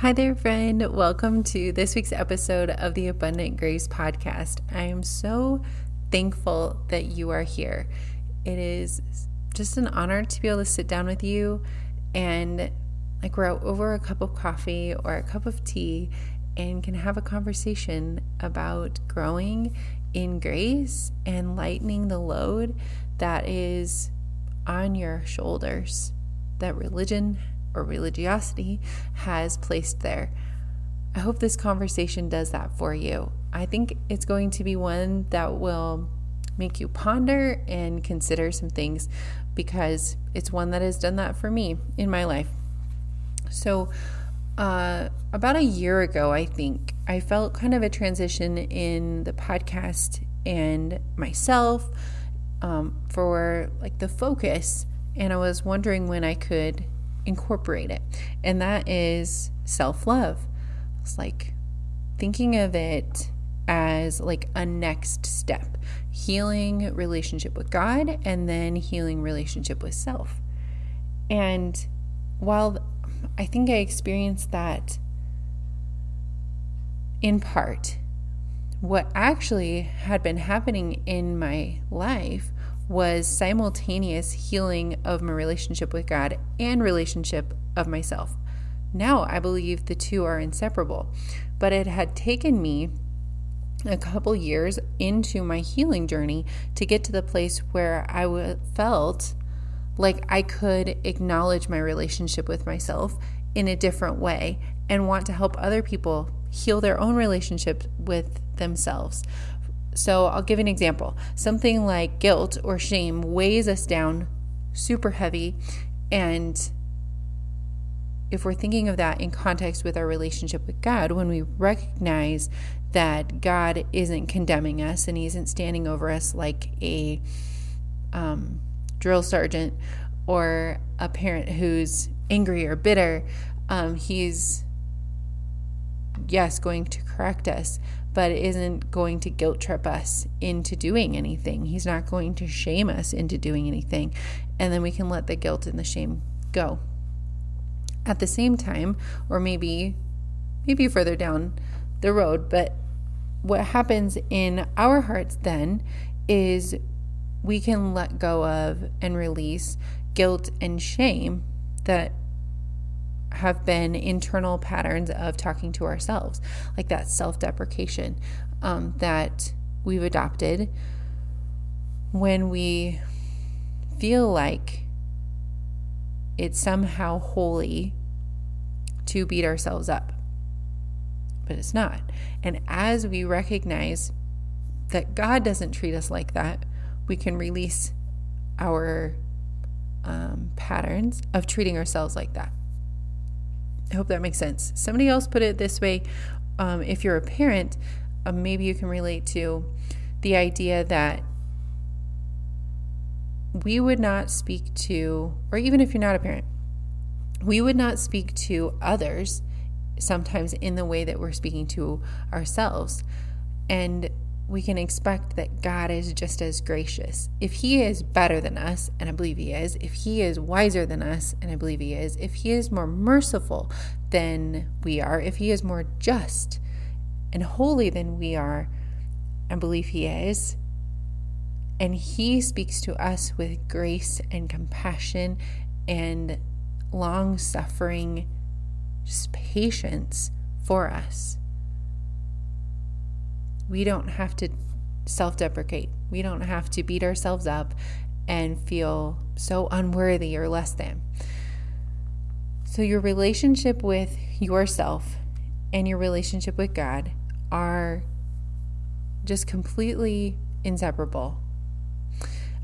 Hi there, friend. Welcome to this week's episode of the Abundant Grace Podcast. I am so thankful that you are here. It is just an honor to be able to sit down with you and like we're over a cup of coffee or a cup of tea and can have a conversation about growing in grace and lightening the load that is on your shoulders that religion or religiosity has placed there. I hope this conversation does that for you. I think it's going to be one that will make you ponder and consider some things because it's one that has done that for me in my life. So, uh, about a year ago, I think, I felt kind of a transition in the podcast and myself um, for like the focus. And I was wondering when I could incorporate it. And that is self love. It's like thinking of it as like a next step healing relationship with God and then healing relationship with self. And while I think I experienced that in part, what actually had been happening in my life was simultaneous healing of my relationship with God and relationship of myself. Now I believe the two are inseparable, but it had taken me a couple years into my healing journey to get to the place where I felt like I could acknowledge my relationship with myself in a different way and want to help other people heal their own relationship with themselves. So I'll give an example. Something like guilt or shame weighs us down super heavy. And if we're thinking of that in context with our relationship with God, when we recognize that God isn't condemning us and He isn't standing over us like a um, drill sergeant or a parent who's angry or bitter, um, He's, yes, going to correct us, but isn't going to guilt trip us into doing anything. He's not going to shame us into doing anything. And then we can let the guilt and the shame go. At the same time, or maybe maybe further down the road, but what happens in our hearts then is we can let go of and release guilt and shame that have been internal patterns of talking to ourselves, like that self deprecation um, that we've adopted when we feel like it's somehow holy to beat ourselves up. But it's not. And as we recognize that God doesn't treat us like that, we can release our um, patterns of treating ourselves like that. I hope that makes sense. Somebody else put it this way um, if you're a parent, uh, maybe you can relate to the idea that we would not speak to, or even if you're not a parent, we would not speak to others sometimes in the way that we're speaking to ourselves. And we can expect that God is just as gracious. If He is better than us, and I believe He is, if He is wiser than us, and I believe He is, if He is more merciful than we are, if He is more just and holy than we are, I believe He is, and He speaks to us with grace and compassion and long suffering, patience for us we don't have to self deprecate. We don't have to beat ourselves up and feel so unworthy or less than. So, your relationship with yourself and your relationship with God are just completely inseparable.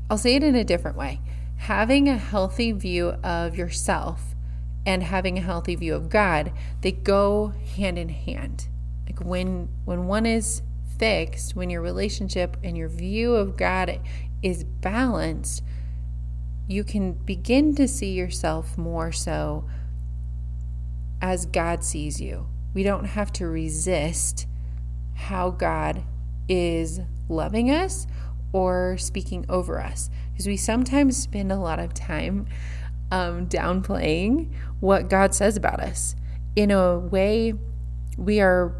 I'll say it in a different way. Having a healthy view of yourself and having a healthy view of God, they go hand in hand. Like when when one is fixed, when your relationship and your view of God is balanced, you can begin to see yourself more so as God sees you. We don't have to resist how God is loving us or speaking over us because we sometimes spend a lot of time um, downplaying what God says about us. In a way, we are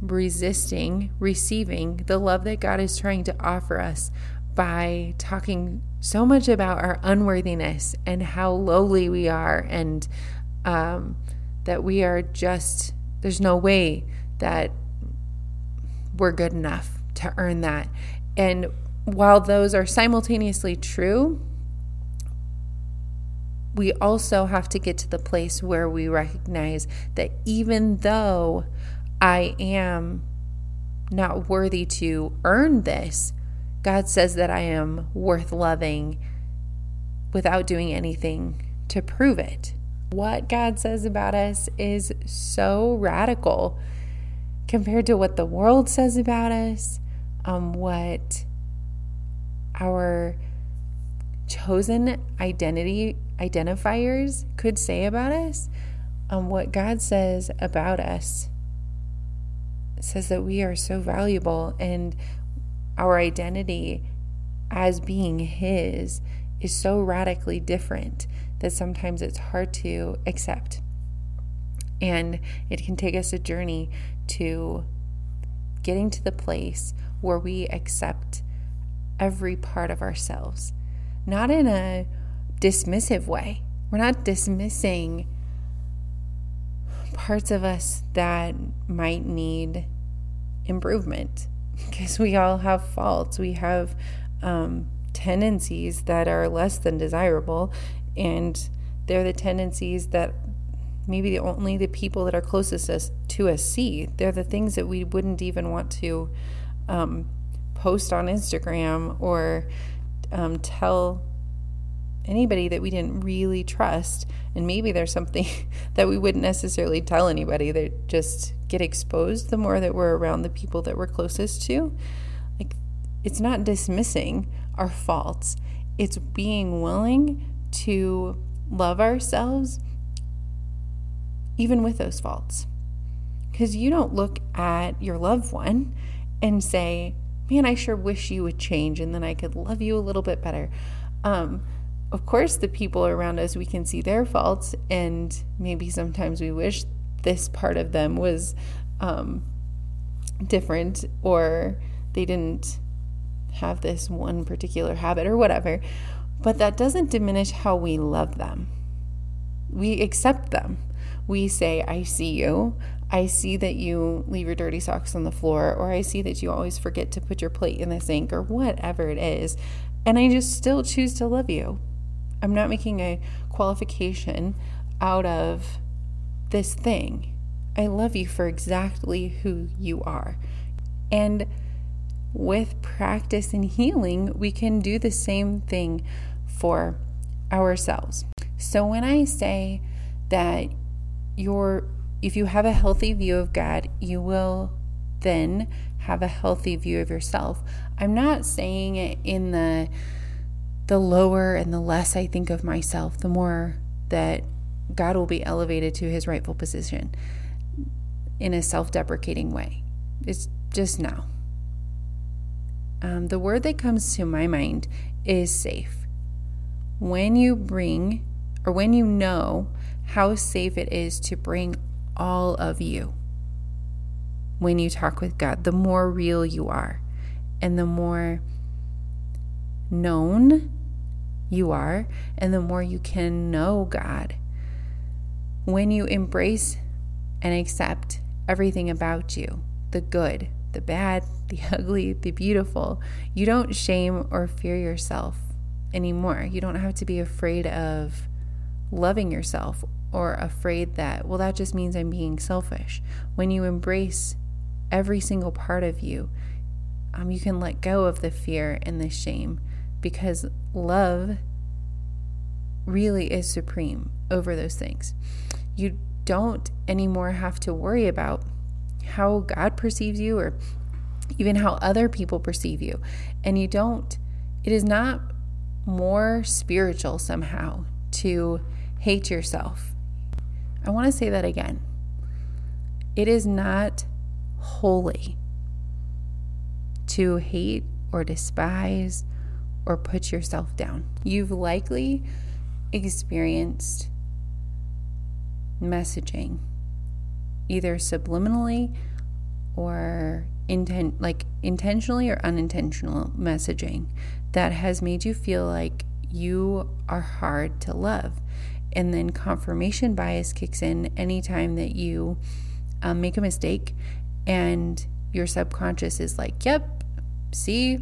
resisting receiving the love that God is trying to offer us by talking so much about our unworthiness and how lowly we are, and um, that we are just, there's no way that we're good enough to earn that. And while those are simultaneously true, we also have to get to the place where we recognize that even though I am not worthy to earn this, God says that I am worth loving without doing anything to prove it. What God says about us is so radical compared to what the world says about us, um, what our chosen identity identifiers could say about us, um, what God says about us says that we are so valuable and our identity as being His is so radically different that sometimes it's hard to accept. And it can take us a journey to getting to the place where we accept every part of ourselves, not in a dismissive way. We're not dismissing parts of us that might need improvement because we all have faults. We have um, tendencies that are less than desirable, and they're the tendencies that maybe the only the people that are closest us, to us see. They're the things that we wouldn't even want to um, post on Instagram or um, tell anybody that we didn't really trust. And maybe there's something that we wouldn't necessarily tell anybody that just get exposed the more that we're around the people that we're closest to. Like, it's not dismissing our faults, it's being willing to love ourselves even with those faults. Because you don't look at your loved one and say, Man, I sure wish you would change and then I could love you a little bit better. Um, of course, the people around us, we can see their faults, and maybe sometimes we wish this part of them was um, different or they didn't have this one particular habit or whatever. But that doesn't diminish how we love them. We accept them. We say, I see you. I see that you leave your dirty socks on the floor, or I see that you always forget to put your plate in the sink, or whatever it is. And I just still choose to love you. I'm not making a qualification out of this thing. I love you for exactly who you are. And with practice and healing, we can do the same thing for ourselves. So when I say that you're if you have a healthy view of God, you will then have a healthy view of yourself. I'm not saying it in the the lower and the less I think of myself, the more that God will be elevated to his rightful position in a self deprecating way. It's just now. Um, the word that comes to my mind is safe. When you bring, or when you know how safe it is to bring all of you when you talk with God, the more real you are and the more known you are, and the more you can know God. When you embrace and accept everything about you the good, the bad, the ugly, the beautiful you don't shame or fear yourself anymore. You don't have to be afraid of loving yourself or afraid that, well, that just means I'm being selfish. When you embrace every single part of you, um, you can let go of the fear and the shame because love really is supreme over those things. You don't anymore have to worry about how God perceives you or even how other people perceive you. And you don't, it is not more spiritual somehow to hate yourself. I want to say that again. It is not holy to hate or despise or put yourself down. You've likely experienced messaging either subliminally or intent like intentionally or unintentional messaging that has made you feel like you are hard to love and then confirmation bias kicks in anytime that you um, make a mistake and your subconscious is like yep see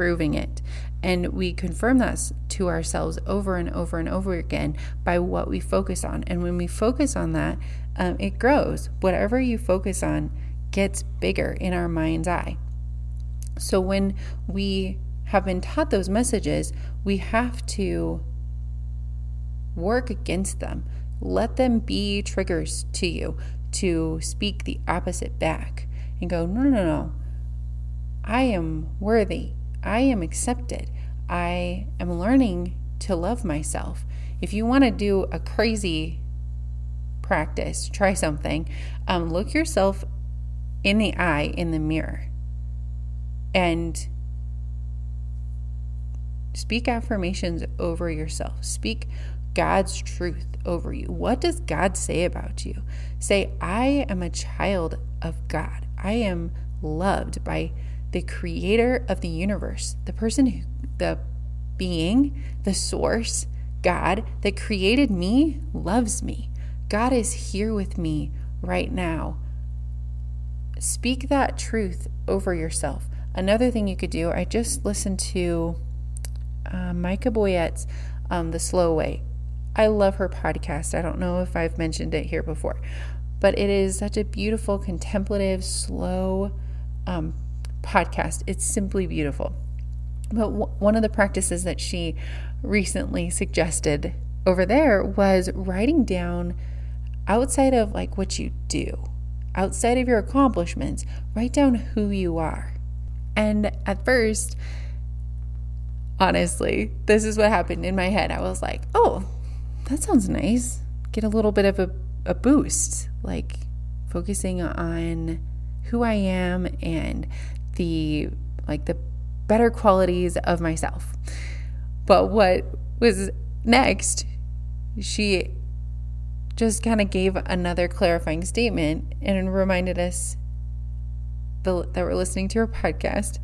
proving it and we confirm that to ourselves over and over and over again by what we focus on. And when we focus on that, um, it grows. Whatever you focus on gets bigger in our mind's eye. So when we have been taught those messages, we have to work against them. Let them be triggers to you to speak the opposite back and go, no, no, no. I am worthy. I am accepted. I am learning to love myself. If you want to do a crazy practice, try something. Um, look yourself in the eye in the mirror and speak affirmations over yourself. Speak God's truth over you. What does God say about you? Say, I am a child of God. I am loved by the creator of the universe, the person who, the being, the source, God that created me, loves me. God is here with me right now. Speak that truth over yourself. Another thing you could do, I just listened to uh, Micha Boyett's um, The Slow Way. I love her podcast. I don't know if I've mentioned it here before, but it is such a beautiful, contemplative, slow um, podcast. It's simply beautiful. But w- one of the practices that she recently suggested over there was writing down outside of like what you do, outside of your accomplishments, write down who you are. And at first, honestly, this is what happened in my head. I was like, oh, that sounds nice. Get a little bit of a, a boost, like focusing on who I am and the like the better qualities of myself. But what was next, she just kind of gave another clarifying statement and reminded us the, that we're listening to her podcast.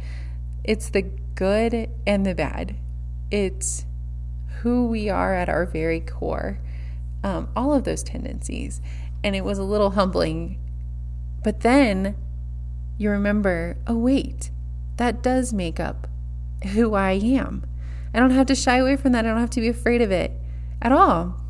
It's the good and the bad. It's who we are at our very core, um, all of those tendencies. And it was a little humbling. But then you remember, oh, wait, that does make up who I am. I don't have to shy away from that. I don't have to be afraid of it at all.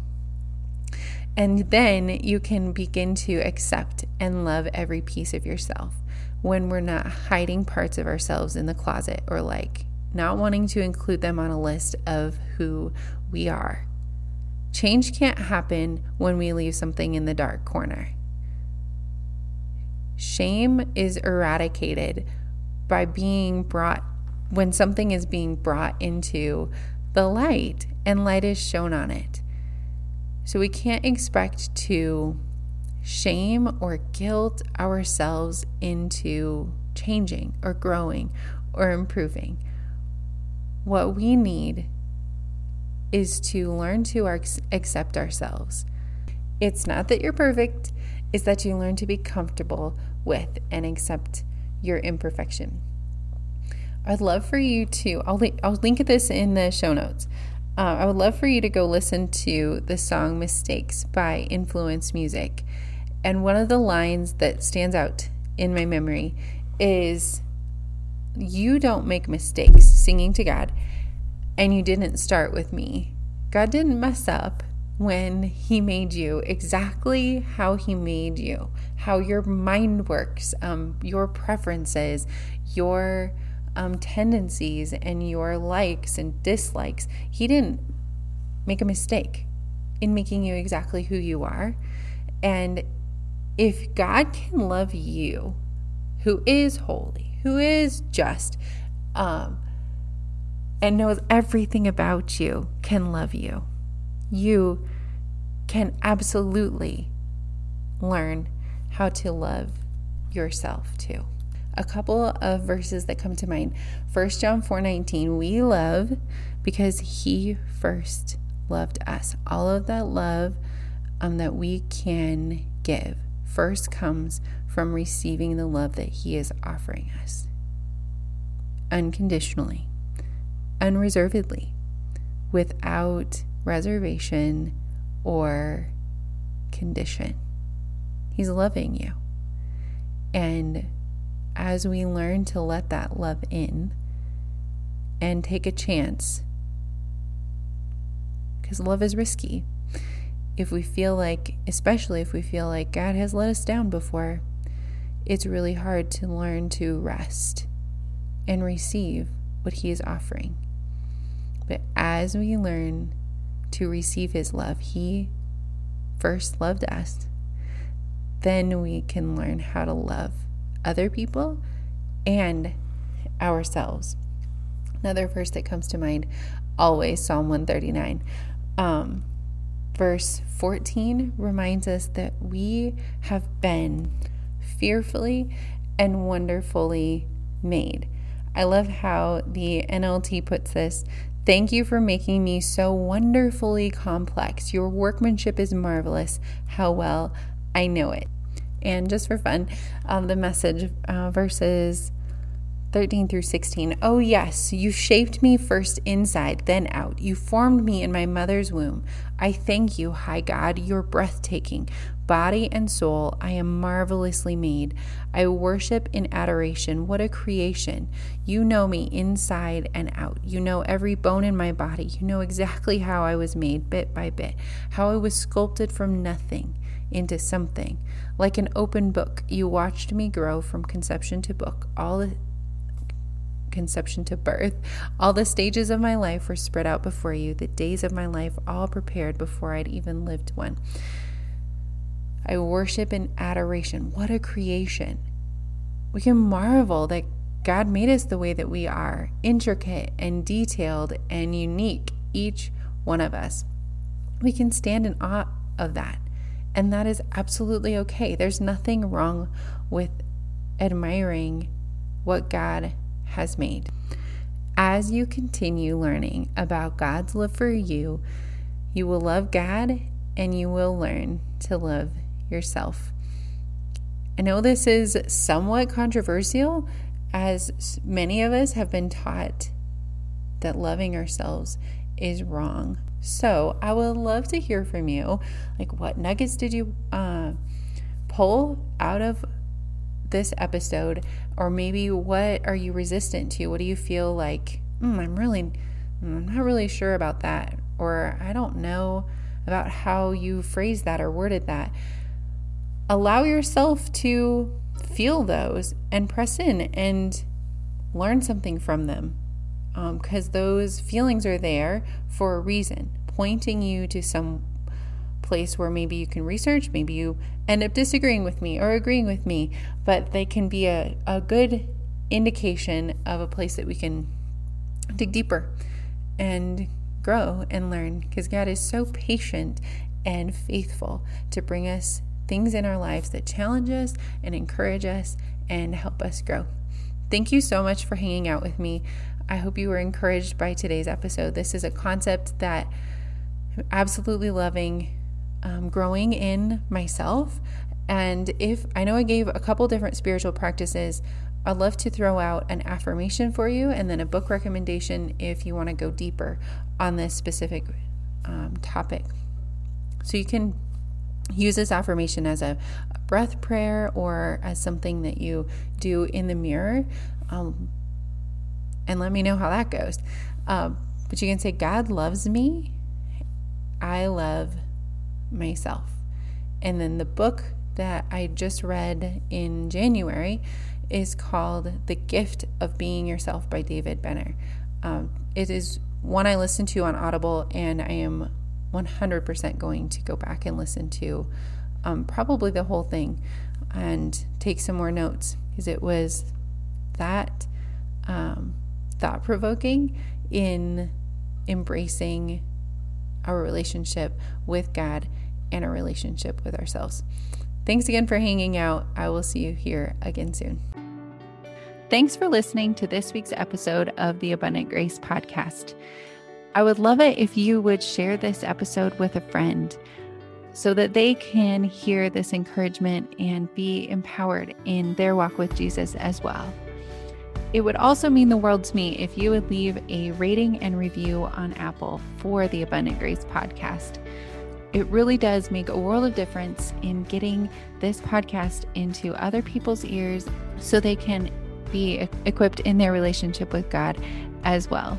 And then you can begin to accept and love every piece of yourself when we're not hiding parts of ourselves in the closet or like not wanting to include them on a list of who we are. Change can't happen when we leave something in the dark corner. Shame is eradicated by being brought, when something is being brought into the light and light is shown on it. So we can't expect to shame or guilt ourselves into changing or growing or improving. What we need is to learn to accept ourselves. It's not that you're perfect, is that you learn to be comfortable with and accept your imperfection. I'd love for you to, I'll, I'll link this in the show notes. Uh, I would love for you to go listen to the song Mistakes by Influence Music. And one of the lines that stands out in my memory is You don't make mistakes singing to God, and you didn't start with me. God didn't mess up when He made you exactly how He made you, how your mind works, um, your preferences, your um, tendencies, and your likes and dislikes. He didn't make a mistake in making you exactly who you are. And if God can love you, who is holy, who is just, um, and knows everything about you, can love you, you can absolutely learn how to love yourself too. A couple of verses that come to mind. 1 John 4:19, we love because he first loved us. All of that love um, that we can give first comes from receiving the love that he is offering us unconditionally, unreservedly, without reservation or condition. He's loving you. And as we learn to let that love in and take a chance, because love is risky. If we feel like, especially if we feel like God has let us down before, it's really hard to learn to rest and receive what He is offering. But as we learn to receive His love, He first loved us then we can learn how to love other people and ourselves. Another verse that comes to mind always Psalm 139. Um, verse 14 reminds us that we have been fearfully and wonderfully made. I love how the NLT puts this. Thank you for making me so wonderfully complex. Your workmanship is marvelous. How well I know it. And just for fun, um, the message uh, verses 13 through 16. Oh, yes, you shaped me first inside, then out. You formed me in my mother's womb. I thank you, high God. You're breathtaking. Body and soul, I am marvelously made. I worship in adoration. What a creation. You know me inside and out. You know every bone in my body. You know exactly how I was made, bit by bit, how I was sculpted from nothing into something. Like an open book, you watched me grow from conception to book, all the conception to birth. All the stages of my life were spread out before you, the days of my life all prepared before I'd even lived one. I worship in adoration. What a creation! We can marvel that God made us the way that we are, intricate and detailed and unique, each one of us. We can stand in awe of that. And that is absolutely okay. There's nothing wrong with admiring what God has made. As you continue learning about God's love for you, you will love God and you will learn to love yourself. I know this is somewhat controversial, as many of us have been taught that loving ourselves is wrong. So I would love to hear from you. Like, what nuggets did you uh, pull out of this episode? Or maybe what are you resistant to? What do you feel like, mm, I'm really, mm, I'm not really sure about that? Or I don't know about how you phrased that or worded that. Allow yourself to feel those and press in and learn something from them because um, those feelings are there for a reason, pointing you to some place where maybe you can research, maybe you end up disagreeing with me or agreeing with me, but they can be a, a good indication of a place that we can dig deeper and grow and learn because God is so patient and faithful to bring us things in our lives that challenge us and encourage us and help us grow. Thank you so much for hanging out with me. I hope you were encouraged by today's episode. This is a concept that I'm absolutely loving um, growing in myself. And if I know I gave a couple different spiritual practices, I'd love to throw out an affirmation for you and then a book recommendation if you want to go deeper on this specific um, topic. So you can use this affirmation as a, breath prayer or as something that you do in the mirror. Um, and let me know how that goes. Um, but you can say, God loves me. I love myself. And then the book that I just read in January is called The Gift of Being Yourself by David Benner. Um, it is one I listened to on Audible, and I am 100% going to go back and listen to um, probably the whole thing and take some more notes because it was that um, thought provoking in embracing our relationship with God and our relationship with ourselves. Thanks again for hanging out. I will see you here again soon. Thanks for listening to this week's episode of the Abundant Grace Podcast. I would love it if you would share this episode with a friend so that they can hear this encouragement and be empowered in their walk with Jesus as well. It would also mean the world to me if you would leave a rating and review on Apple for the Abundant Grace podcast. It really does make a world of difference in getting this podcast into other people's ears so they can be equipped in their relationship with God as well.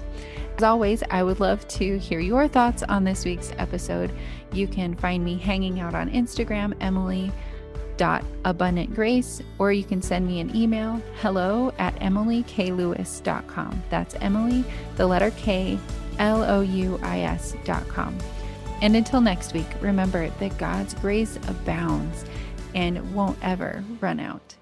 As always, I would love to hear your thoughts on this week's episode. You can find me hanging out on Instagram, Emily abundantgrace, or you can send me an email, hello at emilyklouis.com. That's Emily, the letter K, L O U I S.com. And until next week, remember that God's grace abounds and won't ever run out.